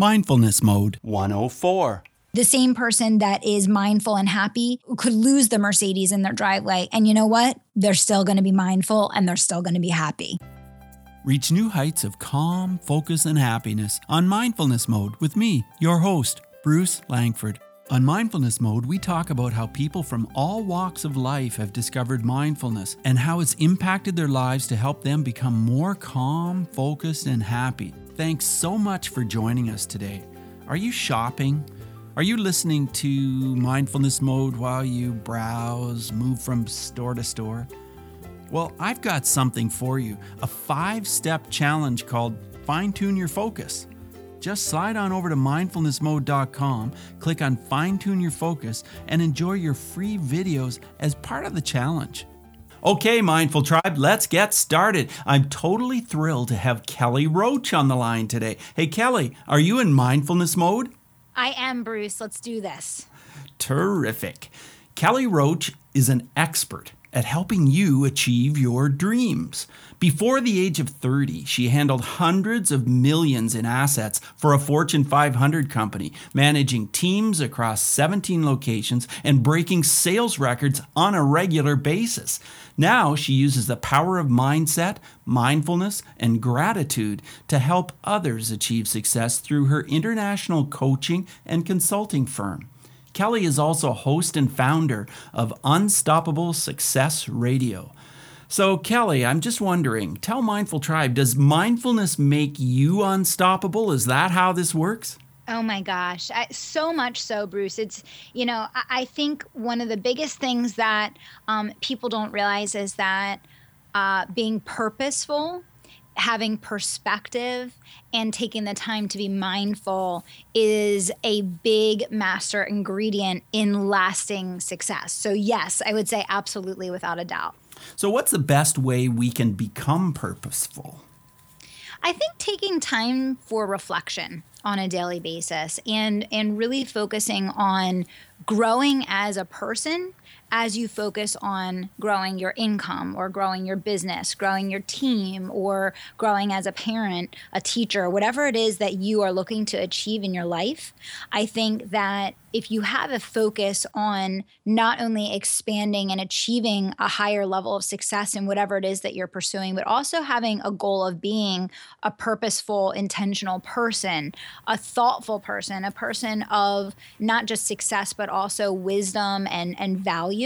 Mindfulness Mode 104. The same person that is mindful and happy could lose the Mercedes in their driveway. And you know what? They're still going to be mindful and they're still going to be happy. Reach new heights of calm, focus, and happiness on Mindfulness Mode with me, your host, Bruce Langford. On Mindfulness Mode, we talk about how people from all walks of life have discovered mindfulness and how it's impacted their lives to help them become more calm, focused, and happy. Thanks so much for joining us today. Are you shopping? Are you listening to Mindfulness Mode while you browse, move from store to store? Well, I've got something for you a five step challenge called Fine Tune Your Focus. Just slide on over to mindfulnessmode.com, click on Fine Tune Your Focus, and enjoy your free videos as part of the challenge. Okay, Mindful Tribe, let's get started. I'm totally thrilled to have Kelly Roach on the line today. Hey, Kelly, are you in mindfulness mode? I am, Bruce. Let's do this. Terrific. Kelly Roach is an expert at helping you achieve your dreams. Before the age of 30, she handled hundreds of millions in assets for a Fortune 500 company, managing teams across 17 locations and breaking sales records on a regular basis. Now she uses the power of mindset, mindfulness, and gratitude to help others achieve success through her international coaching and consulting firm. Kelly is also host and founder of Unstoppable Success Radio. So, Kelly, I'm just wondering tell Mindful Tribe, does mindfulness make you unstoppable? Is that how this works? Oh my gosh, I, so much so, Bruce. It's, you know, I, I think one of the biggest things that um, people don't realize is that uh, being purposeful having perspective and taking the time to be mindful is a big master ingredient in lasting success. So, yes, I would say absolutely without a doubt. So, what's the best way we can become purposeful? I think taking time for reflection on a daily basis and and really focusing on growing as a person as you focus on growing your income or growing your business, growing your team, or growing as a parent, a teacher, whatever it is that you are looking to achieve in your life, I think that if you have a focus on not only expanding and achieving a higher level of success in whatever it is that you're pursuing, but also having a goal of being a purposeful, intentional person, a thoughtful person, a person of not just success, but also wisdom and, and value,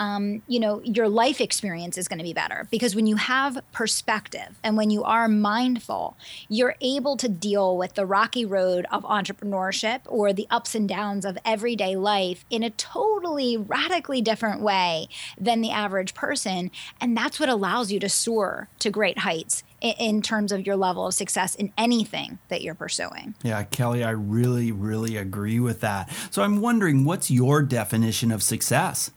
um, you know, your life experience is going to be better because when you have perspective and when you are mindful, you're able to deal with the rocky road of entrepreneurship or the ups and downs of everyday life in a totally radically different way than the average person. And that's what allows you to soar to great heights in terms of your level of success in anything that you're pursuing. Yeah, Kelly, I really, really agree with that. So I'm wondering, what's your definition of success?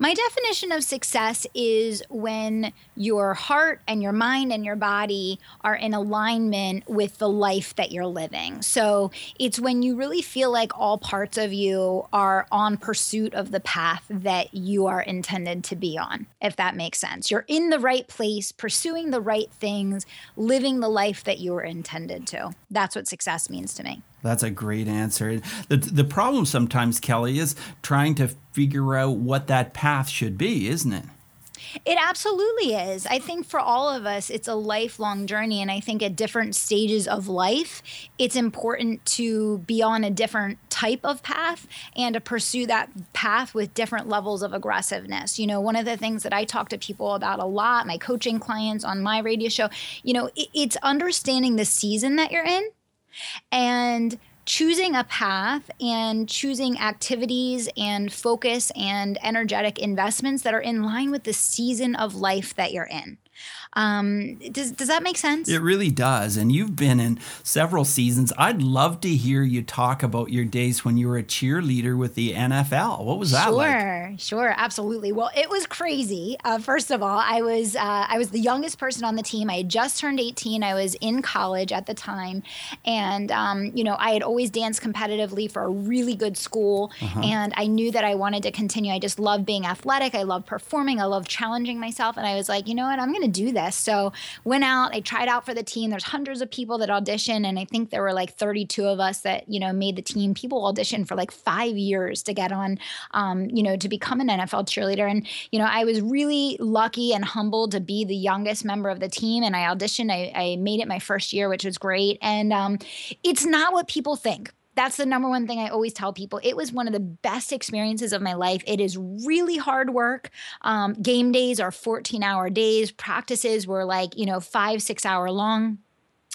My definition of success is when your heart and your mind and your body are in alignment with the life that you're living. So it's when you really feel like all parts of you are on pursuit of the path that you are intended to be on, if that makes sense. You're in the right place, pursuing the right things, living the life that you were intended to. That's what success means to me. That's a great answer. The, the problem sometimes, Kelly, is trying to figure out what that path should be, isn't it? It absolutely is. I think for all of us, it's a lifelong journey. And I think at different stages of life, it's important to be on a different type of path and to pursue that path with different levels of aggressiveness. You know, one of the things that I talk to people about a lot, my coaching clients on my radio show, you know, it's understanding the season that you're in and choosing a path and choosing activities and focus and energetic investments that are in line with the season of life that you're in. Um, does, does that make sense? It really does. And you've been in several seasons. I'd love to hear you talk about your days when you were a cheerleader with the NFL. What was that sure, like? Sure, sure, absolutely. Well, it was crazy. Uh, first of all, I was uh, I was the youngest person on the team. I had just turned 18. I was in college at the time, and um, you know I had always danced competitively for a really good school, uh-huh. and I knew that I wanted to continue. I just love being athletic. I love performing. I love challenging myself, and I was like, you know what, I'm going to do this. So went out, I tried out for the team. There's hundreds of people that audition, and I think there were like 32 of us that you know made the team. People audition for like five years to get on, um, you know, to become an NFL cheerleader. And you know, I was really lucky and humbled to be the youngest member of the team, and I auditioned. I, I made it my first year, which was great. And um, it's not what people think that's the number one thing I always tell people. It was one of the best experiences of my life. It is really hard work. Um, game days are 14 hour days. Practices were like, you know, five, six hour long.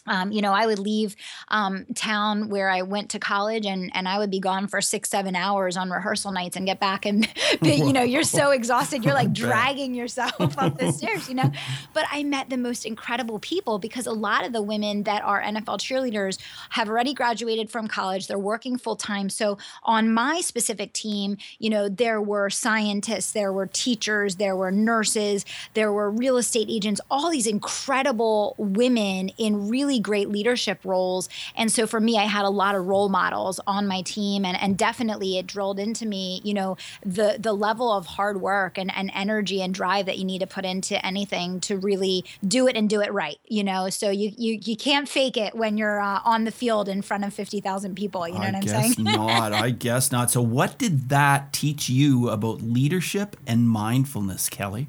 Um, you know, I would leave um, town where I went to college, and and I would be gone for six, seven hours on rehearsal nights, and get back, and you know, you're so exhausted, you're like dragging yourself up the stairs, you know. But I met the most incredible people because a lot of the women that are NFL cheerleaders have already graduated from college, they're working full time. So on my specific team, you know, there were scientists, there were teachers, there were nurses, there were real estate agents, all these incredible women in really really great leadership roles. And so for me, I had a lot of role models on my team and, and definitely it drilled into me, you know, the the level of hard work and, and energy and drive that you need to put into anything to really do it and do it right, you know? So you you, you can't fake it when you're uh, on the field in front of 50,000 people, you know I what I'm guess saying? not. I guess not. So what did that teach you about leadership and mindfulness, Kelly?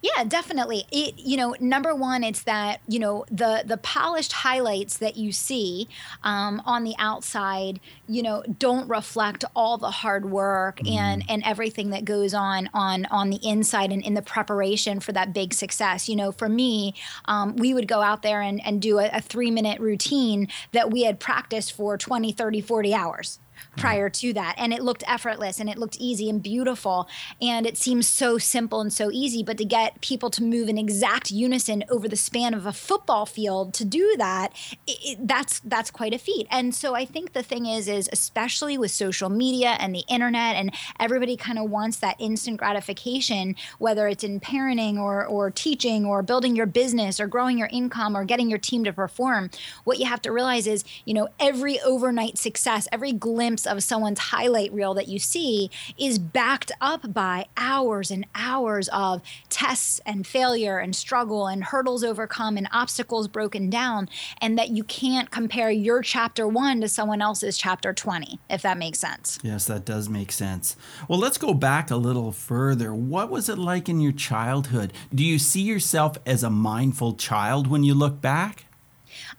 Yeah, definitely. It you know, number one, it's that you know the the polished highlights that you see um, on the outside, you know, don't reflect all the hard work mm. and and everything that goes on on on the inside and in the preparation for that big success. You know, for me, um, we would go out there and, and do a, a three minute routine that we had practiced for 20, 30, 40 hours Mm-hmm. prior to that. And it looked effortless and it looked easy and beautiful. And it seems so simple and so easy. But to get people to move in exact unison over the span of a football field to do that, it, it, that's that's quite a feat. And so I think the thing is, is especially with social media and the internet, and everybody kind of wants that instant gratification, whether it's in parenting or or teaching or building your business or growing your income or getting your team to perform. What you have to realize is, you know, every overnight success, every glimpse glimpse of someone's highlight reel that you see is backed up by hours and hours of tests and failure and struggle and hurdles overcome and obstacles broken down, and that you can't compare your chapter one to someone else's chapter 20, if that makes sense. Yes, that does make sense. Well, let's go back a little further. What was it like in your childhood? Do you see yourself as a mindful child when you look back?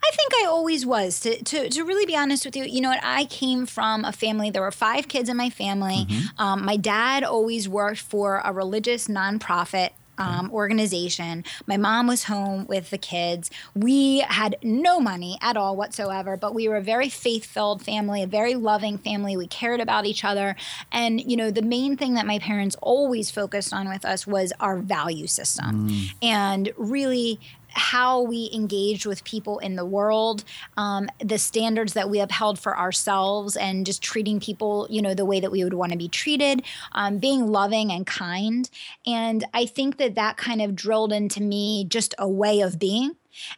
I think I always was. To, to, to really be honest with you, you know what? I came from a family, there were five kids in my family. Mm-hmm. Um, my dad always worked for a religious nonprofit um, organization. My mom was home with the kids. We had no money at all whatsoever, but we were a very faith filled family, a very loving family. We cared about each other. And, you know, the main thing that my parents always focused on with us was our value system mm. and really how we engage with people in the world, um, the standards that we upheld for ourselves, and just treating people, you know, the way that we would want to be treated, um, being loving and kind. And I think that that kind of drilled into me just a way of being.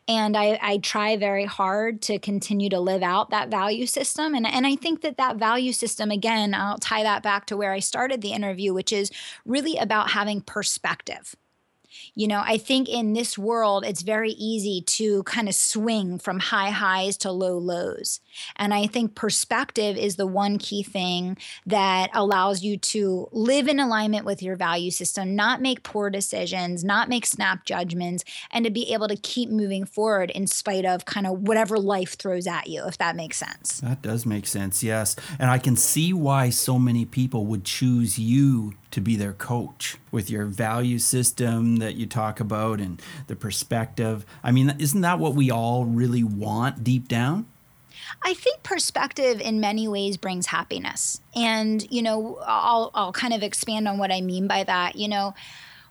And I, I try very hard to continue to live out that value system. And, and I think that that value system, again, I'll tie that back to where I started the interview, which is really about having perspective you know, I think in this world, it's very easy to kind of swing from high highs to low lows. And I think perspective is the one key thing that allows you to live in alignment with your value system, not make poor decisions, not make snap judgments, and to be able to keep moving forward in spite of kind of whatever life throws at you, if that makes sense. That does make sense, yes. And I can see why so many people would choose you to be their coach with your value system that you talk about and the perspective. I mean, isn't that what we all really want deep down? I think perspective in many ways brings happiness. And, you know, I'll, I'll kind of expand on what I mean by that. You know,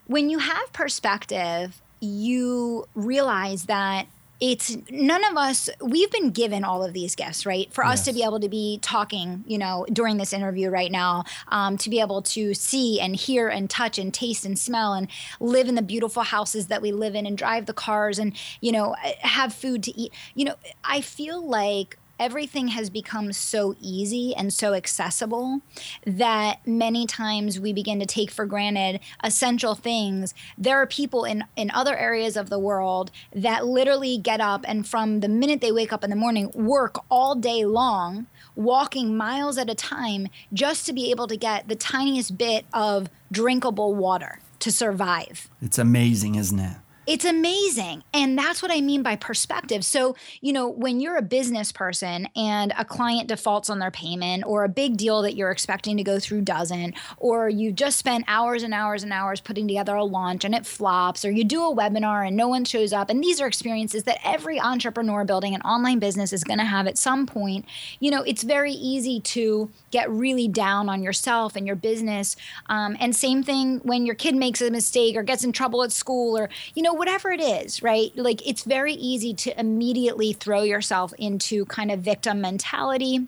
when you have perspective, you realize that it's none of us we've been given all of these gifts right for yes. us to be able to be talking you know during this interview right now um, to be able to see and hear and touch and taste and smell and live in the beautiful houses that we live in and drive the cars and you know have food to eat you know i feel like everything has become so easy and so accessible that many times we begin to take for granted essential things. There are people in, in other areas of the world that literally get up and from the minute they wake up in the morning, work all day long, walking miles at a time just to be able to get the tiniest bit of drinkable water to survive. It's amazing, isn't it? It's amazing. And that's what I mean by perspective. So, you know, when you're a business person and a client defaults on their payment or a big deal that you're expecting to go through doesn't, or you just spent hours and hours and hours putting together a launch and it flops, or you do a webinar and no one shows up. And these are experiences that every entrepreneur building an online business is going to have at some point. You know, it's very easy to get really down on yourself and your business. Um, and same thing when your kid makes a mistake or gets in trouble at school or, you know, whatever it is, right? Like it's very easy to immediately throw yourself into kind of victim mentality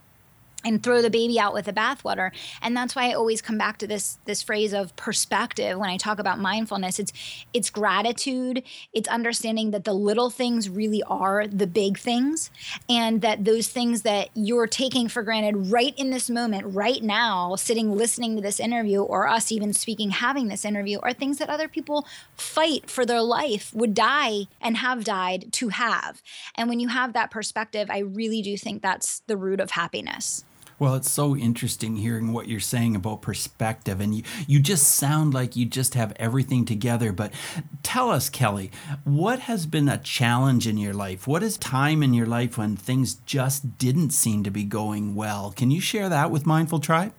and throw the baby out with the bathwater. And that's why i always come back to this this phrase of perspective when i talk about mindfulness. It's it's gratitude. It's understanding that the little things really are the big things and that those things that you're taking for granted right in this moment right now sitting listening to this interview or us even speaking having this interview are things that other people fight for their life would die and have died to have. And when you have that perspective i really do think that's the root of happiness well, it's so interesting hearing what you're saying about perspective, and you, you just sound like you just have everything together. But tell us, Kelly, what has been a challenge in your life? What is time in your life when things just didn't seem to be going well? Can you share that with Mindful Tribe?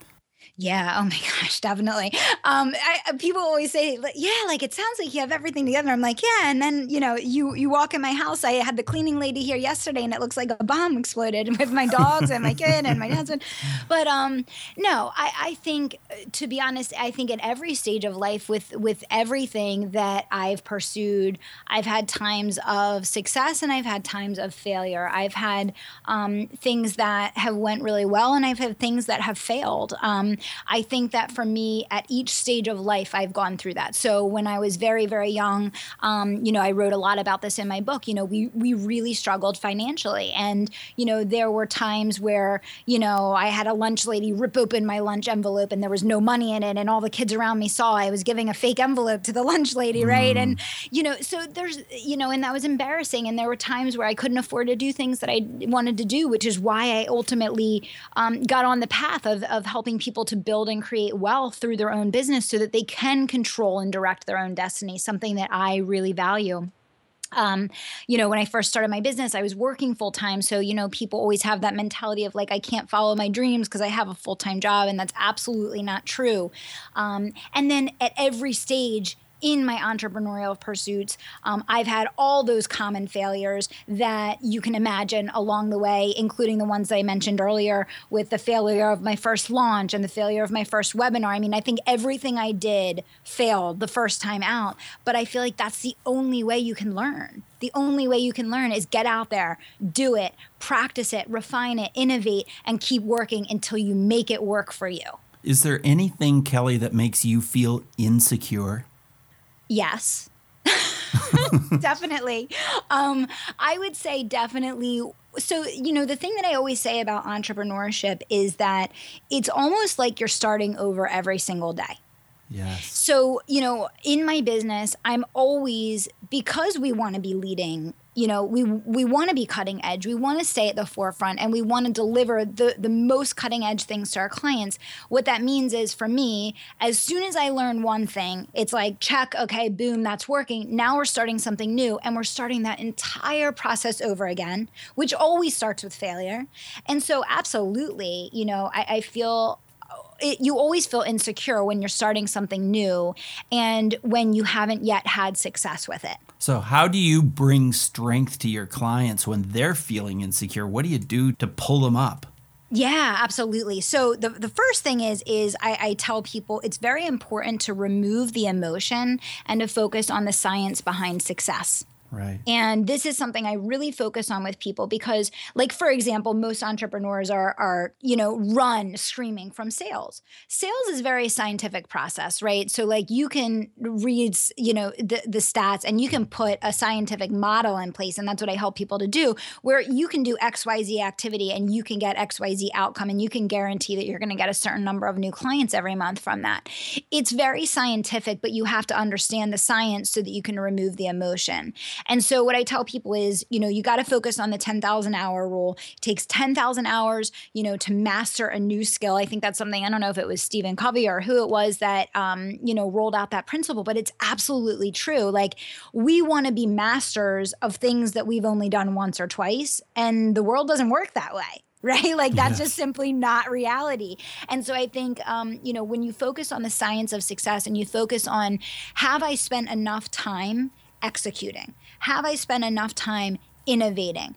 Yeah. Oh my gosh, definitely. Um, I, uh, people always say, yeah, like it sounds like you have everything together. I'm like, yeah. And then you know, you you walk in my house. I had the cleaning lady here yesterday, and it looks like a bomb exploded with my dogs and my kid and my husband. But um, no, I I think uh, to be honest, I think at every stage of life, with with everything that I've pursued, I've had times of success and I've had times of failure. I've had um, things that have went really well, and I've had things that have failed. Um, I think that for me, at each stage of life, I've gone through that. So when I was very, very young, um, you know, I wrote a lot about this in my book. You know, we we really struggled financially, and you know, there were times where you know I had a lunch lady rip open my lunch envelope, and there was no money in it, and all the kids around me saw I was giving a fake envelope to the lunch lady, right? And mm. you know, so there's you know, and that was embarrassing, and there were times where I couldn't afford to do things that I wanted to do, which is why I ultimately um, got on the path of of helping people to to build and create wealth through their own business so that they can control and direct their own destiny, something that I really value. Um, you know, when I first started my business, I was working full time. So, you know, people always have that mentality of like, I can't follow my dreams because I have a full time job. And that's absolutely not true. Um, and then at every stage, in my entrepreneurial pursuits. Um, I've had all those common failures that you can imagine along the way, including the ones I mentioned earlier with the failure of my first launch and the failure of my first webinar. I mean, I think everything I did failed the first time out, but I feel like that's the only way you can learn. The only way you can learn is get out there, do it, practice it, refine it, innovate, and keep working until you make it work for you. Is there anything, Kelly, that makes you feel insecure? Yes. definitely. Um, I would say definitely. So, you know, the thing that I always say about entrepreneurship is that it's almost like you're starting over every single day. Yes. So, you know, in my business, I'm always, because we want to be leading you know we we want to be cutting edge. We want to stay at the forefront and we want to deliver the the most cutting edge things to our clients. What that means is for me as soon as i learn one thing it's like check okay boom that's working. Now we're starting something new and we're starting that entire process over again which always starts with failure. And so absolutely you know i, I feel it, you always feel insecure when you're starting something new and when you haven't yet had success with it. So, how do you bring strength to your clients when they're feeling insecure? What do you do to pull them up? Yeah, absolutely. So the the first thing is is I, I, tell people it's very important to remove the emotion and to focus on the science behind success. Right. And this is something I really focus on with people because, like, for example, most entrepreneurs are are, you know, run screaming from sales. Sales is very scientific process, right? So like you can read, you know, the, the stats and you can put a scientific model in place. And that's what I help people to do, where you can do XYZ activity and you can get XYZ outcome and you can guarantee that you're going to get a certain number of new clients every month from that. It's very scientific, but you have to understand the science so that you can remove the emotion. And so what I tell people is, you know, you got to focus on the 10,000 hour rule. It takes 10,000 hours, you know, to master a new skill. I think that's something, I don't know if it was Stephen Covey or who it was that, um, you know, rolled out that principle, but it's absolutely true. Like we want to be masters of things that we've only done once or twice. And the world doesn't work that way right? Like that's yes. just simply not reality. And so I think, um, you know, when you focus on the science of success and you focus on have I spent enough time executing? Have I spent enough time innovating?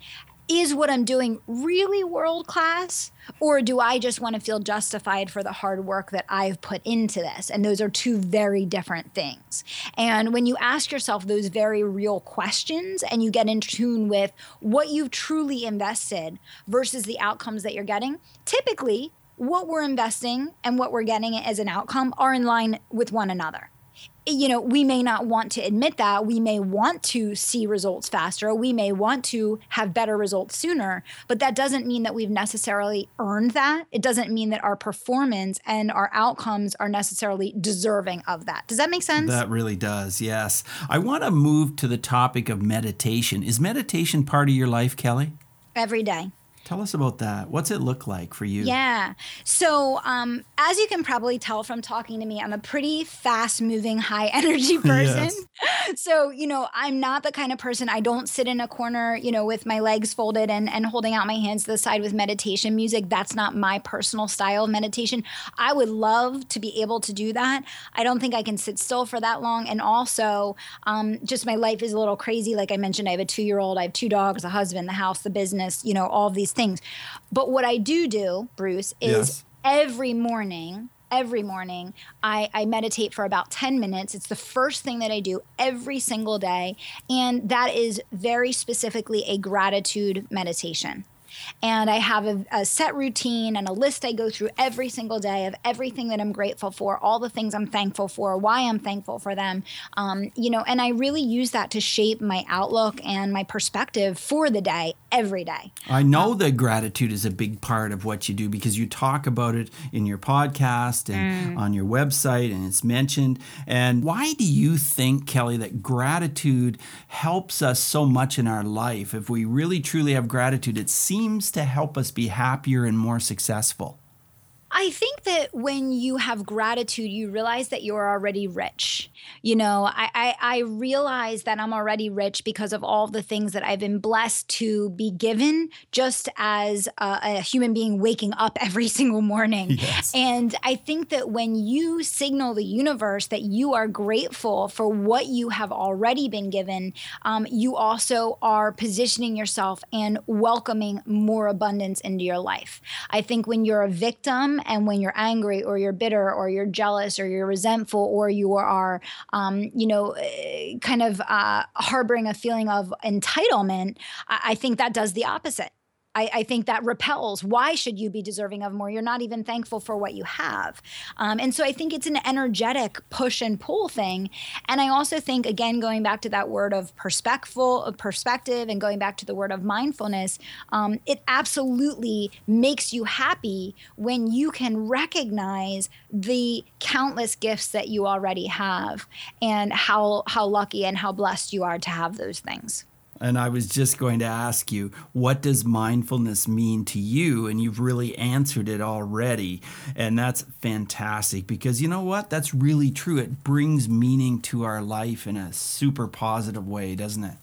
Is what I'm doing really world class? Or do I just want to feel justified for the hard work that I've put into this? And those are two very different things. And when you ask yourself those very real questions and you get in tune with what you've truly invested versus the outcomes that you're getting, typically what we're investing and what we're getting as an outcome are in line with one another you know, we may not want to admit that. We may want to see results faster. We may want to have better results sooner, but that doesn't mean that we've necessarily earned that. It doesn't mean that our performance and our outcomes are necessarily deserving of that. Does that make sense? That really does, yes. I want to move to the topic of meditation. Is meditation part of your life, Kelly? Every day. Tell us about that. What's it look like for you? Yeah. So, um, as you can probably tell from talking to me, I'm a pretty fast moving, high energy person. yes. So, you know, I'm not the kind of person, I don't sit in a corner, you know, with my legs folded and, and holding out my hands to the side with meditation music. That's not my personal style of meditation. I would love to be able to do that. I don't think I can sit still for that long. And also, um, just my life is a little crazy. Like I mentioned, I have a two year old, I have two dogs, a husband, the house, the business, you know, all of these things. But what I do do, Bruce, is yes. every morning every morning I, I, meditate for about 10 minutes it's the first thing that i do every single day and that is very specifically a gratitude meditation and I have a, a, set routine and a list I go through every single day of everything that I'm grateful for, all the things I'm thankful for, why I'm thankful for them. Um, you know, and I really use that to shape my outlook and my perspective for the day every day. I know um, that gratitude is a big part of what you do because you talk about it in your podcast and mm. on your website, and it's mentioned. And why do you think, Kelly, that gratitude helps us so much in our life? If we really truly have gratitude, it seems to help us be happier and more successful. I think that when you have gratitude, you realize that you're already rich. You know, I, I, I realize that I'm already rich because of all the things that I've been blessed to be given just as a, a human being waking up every single morning. Yes. And I think that when you signal the universe that you are grateful for what you have already been given, um, you also are positioning yourself and welcoming more abundance into your life. I think when you're a victim, and when you're angry or you're bitter or you're jealous or you're resentful or you are, um, you know, eh, kind of uh, harboring a feeling of entitlement, I, I think that does the opposite. I, I, think that repels. Why should you be deserving of more? You're not even thankful for what you have. Um, and so I think it's an energetic push and pull thing. And I also think, again, going back to that word of perspective, and going back to the word of mindfulness, um, it absolutely makes you happy when you can recognize the countless gifts that you already have and how how lucky and how blessed you are to have those things. And I was just going to ask you, what does mindfulness mean to you? And you've really answered it already. And that's fantastic because you know what? That's really true. It brings meaning to our life in a super positive way, doesn't it?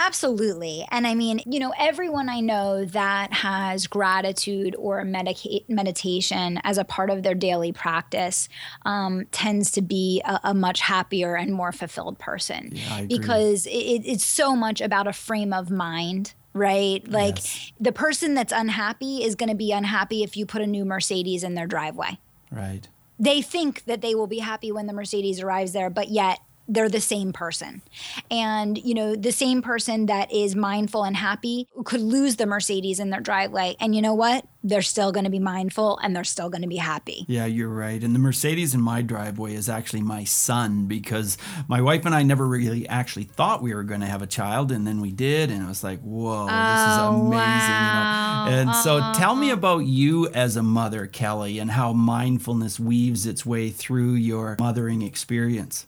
Absolutely. And I mean, you know, everyone I know that has gratitude or medica- meditation as a part of their daily practice um, tends to be a, a, much happier and more fulfilled person yeah, because it, it's so much about a frame of mind right? Like yes. the person that's unhappy is going to be unhappy if you put a new Mercedes in their driveway. Right. They think that they will be happy when the Mercedes arrives there, but yet they're the same person. And, you know, the same person that is mindful and happy could lose the Mercedes in their driveway. And you know what? They're still going to be mindful and they're still going to be happy. Yeah, you're right. And the Mercedes in my driveway is actually my son because my wife and I never really actually thought we were going to have a child. And then we did. And it was like, whoa, this is Oh, amazing. wow. You know? And so uh-huh. tell me about you as a mother, Kelly, and how mindfulness weaves its way through your mothering experience.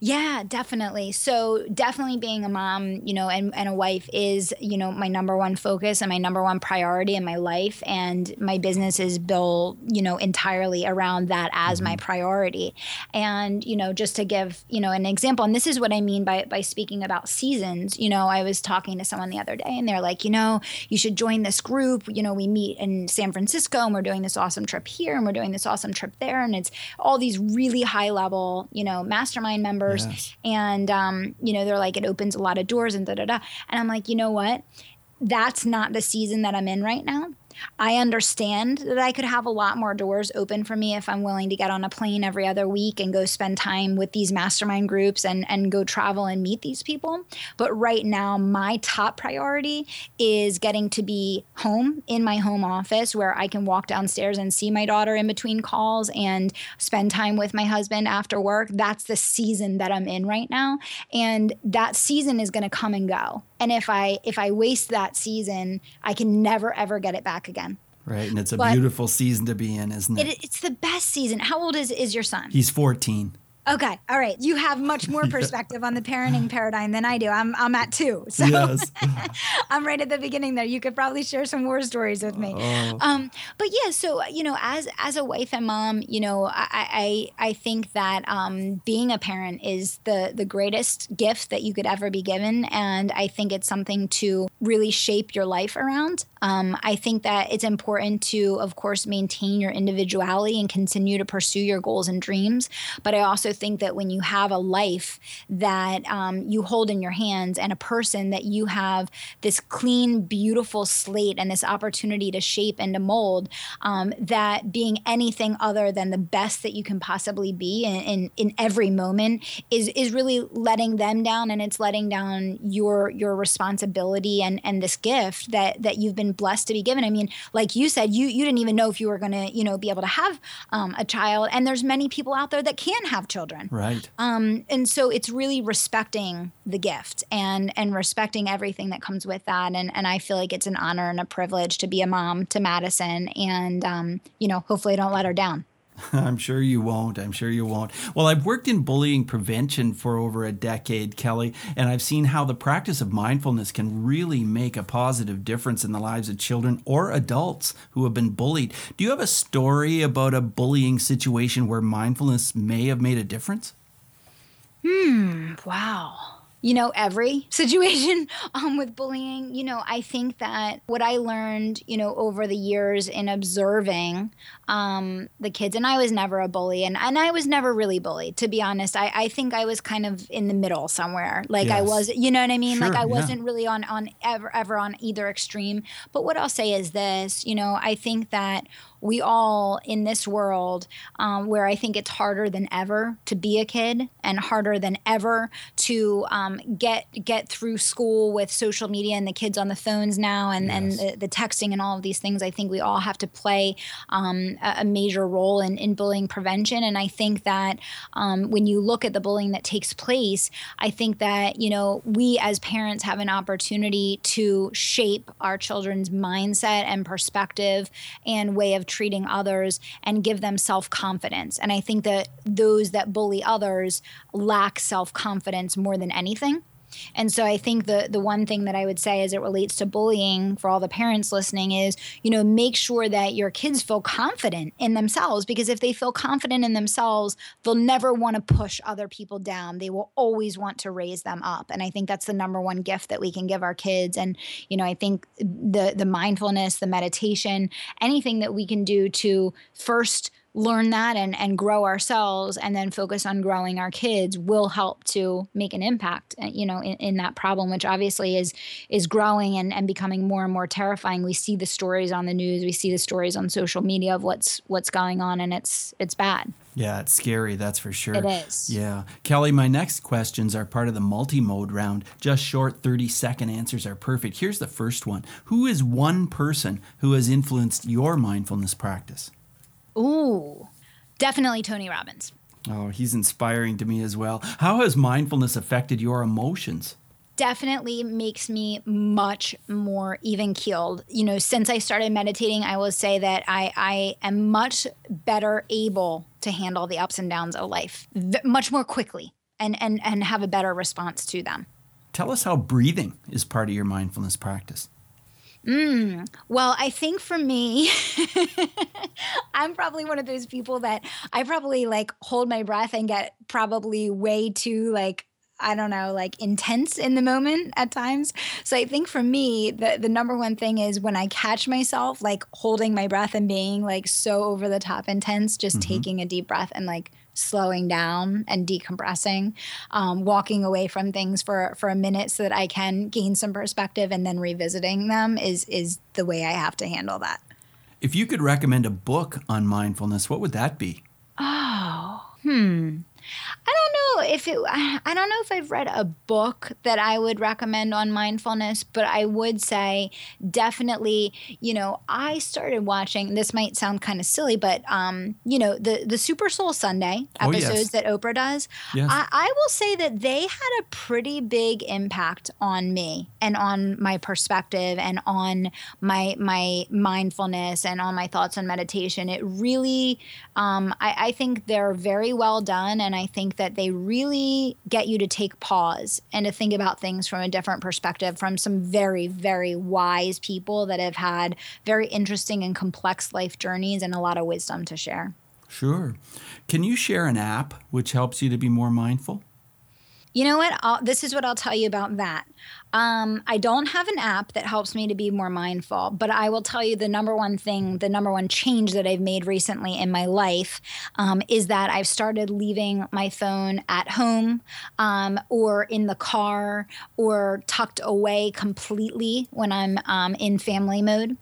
Yeah, definitely. So definitely being a mom, you know, and, and a wife is, you know, my number one focus and my number one priority in my life. And my business is built, you know, entirely around that as my mm-hmm. priority. And, you know, just to give, you know, an example, and this is what I mean by by speaking about seasons, you know, I was talking to someone the other day and they're like, you know, you should join this group. You know, we meet in San Francisco and we're doing this awesome trip here and we're doing this awesome trip there. And it's all these really high level, you know, mastermind members. Yes. And, um, you know, they're like, it opens a lot of doors and da da da. And I'm like, you know what? That's not the season that I'm in right now. I understand that I could have a lot more doors open for me if I'm willing to get on a plane every other week and go spend time with these mastermind groups and, and go travel and meet these people. But right now, my top priority is getting to be home in my home office where I can walk downstairs and see my daughter in between calls and spend time with my husband after work. That's the season that I'm in right now. And that season is going to come and go. And if I if I waste that season, I can never ever get it back again. Right. And it's a But- beautiful season to be in, isn't it? It, it's the best season. How old is is your son? He's 14. Okay, all right. You have much more perspective on the parenting paradigm than I do. I'm I'm at two, so Yes. I'm right at the beginning there. You could probably share some war stories with me. Oh. Um, but yeah, so you know, as as a wife and mom, you know, I I, I think that um, being a parent is the the greatest gift that you could ever be given, and I think it's something to really shape your life around. Um, I think that it's important to, of course, maintain your individuality and continue to pursue your goals and dreams. But I also think that when you have a life that um, you hold in your hands and a person that you have this clean, beautiful slate and this opportunity to shape and to mold, um, that being anything other than the best that you can possibly be in, in, in every moment is is really letting them down and it's letting down your your responsibility and and this gift that that you've been blessed to be given. I mean, like you said, you you didn't even know if you were going to you know be able to have um, a child, and there's many people out there that can have children. Right. Um, and so it's really respecting the gift and and respecting everything that comes with that. And and I feel like it's an honor and a privilege to be a mom to Madison, and um, you know, hopefully, I don't let her down. I'm sure you won't. I'm sure you won't. Well, I've worked in bullying prevention for over a decade, Kelly, and I've seen how the practice of mindfulness can really make a positive difference in the lives of children or adults who have been bullied. Do you have a story about a bullying situation where mindfulness may have made a difference? Hmm, wow. You know, every situation um, with bullying, you know, I think that what I learned, you know, over the years in observing um, the kids, and I was never a bully, and, and I was never really bullied, to be honest. I, I think I was kind of in the middle somewhere. Like I was, you know what I mean? like I yeah. wasn't really on, on ever, ever on either extreme. But what I'll say is this, you know, I think that we all in this world um, where I think it's harder than ever to be a kid and harder than ever to um, get get through school with social media and the kids on the phones now and, and the, the texting and all of these things. I think we all have to play um, a, a major role in, in bullying prevention. And I think that um, when you look at the bullying that takes place, I think that, you know, we as parents have an opportunity to shape our children's mindset and perspective and way of treating others and give them self confidence. And I think that those that bully others lack self confidence more than anything. And so I think the the one thing that I would say as it relates to bullying for all the parents listening is, you know, make sure that your kids feel confident in themselves because if they feel confident in themselves, they'll never want to push other people down. They will always want to raise them up. And I think that's the number one gift that we can give our kids and, you know, I think the the mindfulness, the meditation, anything that we can do to first learn that and and grow ourselves and then focus on growing our kids will help to make an impact uh, you know in, in that problem which obviously is is growing and, and becoming more and more terrifying we see the stories on the news we see the stories on social media of what's what's going on and it's it's bad yeah, it's scary, that's for sure. It is. Yeah. Kelly, my next questions are part of the multi mode round. Just short 30 second answers are perfect. Here's the first one Who is one person who has influenced your mindfulness practice? Ooh, definitely Tony Robbins. Oh, he's inspiring to me as well. How has mindfulness affected your emotions? definitely makes me much more even keeled. You know, since I started meditating, I will say that I, I am much better able to handle the ups and downs of life much more quickly and, and, and have a better response to them. Tell us how breathing is part of your mindfulness practice. Mm, well, I think for me, I'm probably one of those people that I probably like hold my breath and get probably way too like I don't know, like intense in the moment at times. So I think for me, the the number one thing is when I catch myself like holding my breath and being like so over the top intense, just mm-hmm. taking a deep breath and like slowing down and decompressing, um, walking away from things for for a minute so that I can gain some perspective and then revisiting them is is the way I have to handle that. If you could recommend a book on mindfulness, what would that be? Oh, hmm. I don't if it, I don't know if I've read a book that I would recommend on mindfulness, but I would say definitely, you know, I started watching, this might sound kind of silly, but, um, you know, the, the Super Soul Sunday episodes oh, yes. that Oprah does, yes. I, I will say that they had a pretty big impact on me and on my perspective and on my, my mindfulness and on my thoughts on meditation. It really, um, I, I think they're very well done. And I think that they really get you to take pause and to think about things from a different perspective from some very, very wise people that have had very interesting and complex life journeys and a lot of wisdom to share. Sure. Can you share an app which helps you to be more mindful? You know what? I'll, this is what I'll tell you about that. Um, I don't have an app that helps me to be more mindful, but I will tell you the number one thing, the number one change that I've made recently in my life um, is that I've started leaving my phone at home um, or in the car or tucked away completely when I'm um, in family mode.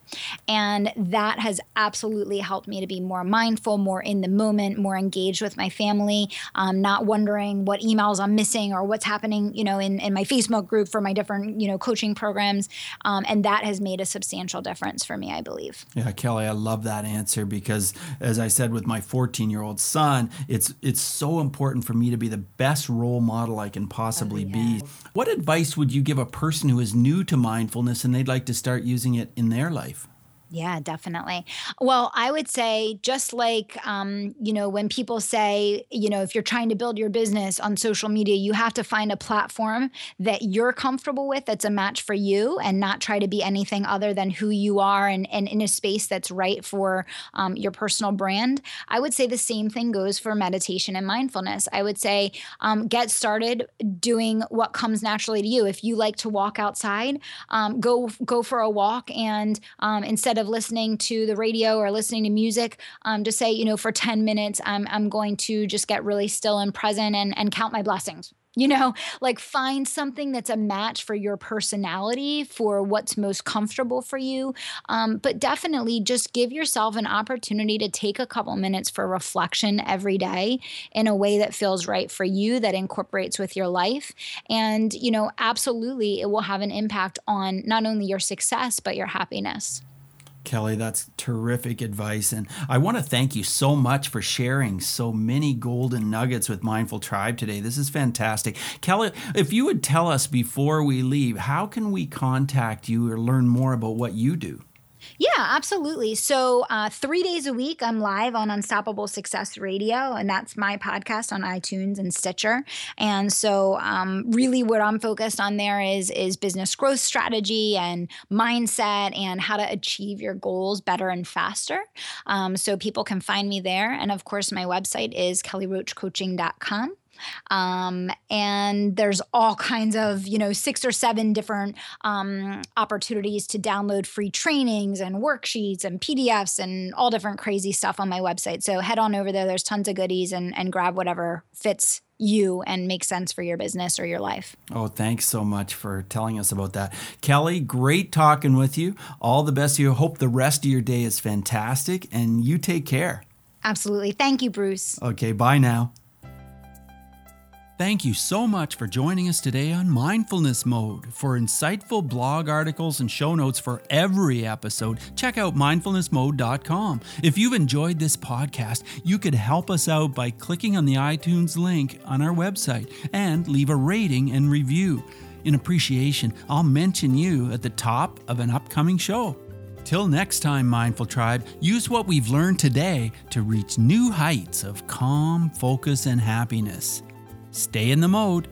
And that has absolutely helped me to be more mindful, more in the moment, more engaged with my family, um, not wondering what emails I'm missing or what's happening, you know, in, in my Facebook group for my different you know coaching programs, um, and that has made a substantial difference for me. I believe. Yeah, Kelly, I love that answer because, as I said with my 14 year old son, it's it's so important for me to be the best role model I can possibly oh, yeah. be. What advice would you give a person who is new to mindfulness and they'd like to start using it in their life? Yeah, definitely. Well, I would say just like um, you know when people say you know if you're trying to build your business on social media, you have to find a platform that you're comfortable with that's a match for you, and not try to be anything other than who you are, and, and in a space that's right for um, your personal brand. I would say the same thing goes for meditation and mindfulness. I would say um, get started doing what comes naturally to you. If you like to walk outside, um, go go for a walk, and um, instead of of listening to the radio or listening to music, um, to say, you know, for 10 minutes, I'm, I'm going to just get really still and present and, and count my blessings. You know like find something that's a match for your personality for what's most comfortable for you. Um, but definitely just give yourself an opportunity to take a couple minutes for reflection every day in a way that feels right for you that incorporates with your life. And you know absolutely it will have an impact on not only your success but your happiness Kelly, that's terrific advice. And I want to thank you so much for sharing so many golden nuggets with Mindful Tribe today. This is fantastic. Kelly, if you would tell us before we leave, how can we contact you or learn more about what you do? Yeah, absolutely. So, uh, three days a week, I'm live on Unstoppable Success Radio, and that's my podcast on iTunes and Stitcher. And so, um, really, what I'm focused on there is is business growth strategy and mindset, and how to achieve your goals better and faster. Um, so, people can find me there, and of course, my website is kellyroachcoaching.com. Um, and there's all kinds of, you know, six or seven different um, opportunities to download free trainings and worksheets and PDFs and all different crazy stuff on my website. So head on over there. There's tons of goodies and, and grab whatever fits you and makes sense for your business or your life. Oh, thanks so much for telling us about that. Kelly, great talking with you. All the best to you. Hope the rest of your day is fantastic and you take care. Absolutely. Thank you, Bruce. Okay, bye now. Thank you so much for joining us today on Mindfulness Mode. For insightful blog articles and show notes for every episode, check out mindfulnessmode.com. If you've enjoyed this podcast, you could help us out by clicking on the iTunes link on our website and leave a rating and review. In appreciation, I'll mention you at the top of an upcoming show. Till next time, Mindful Tribe, use what we've learned today to reach new heights of calm, focus, and happiness. Stay in the mode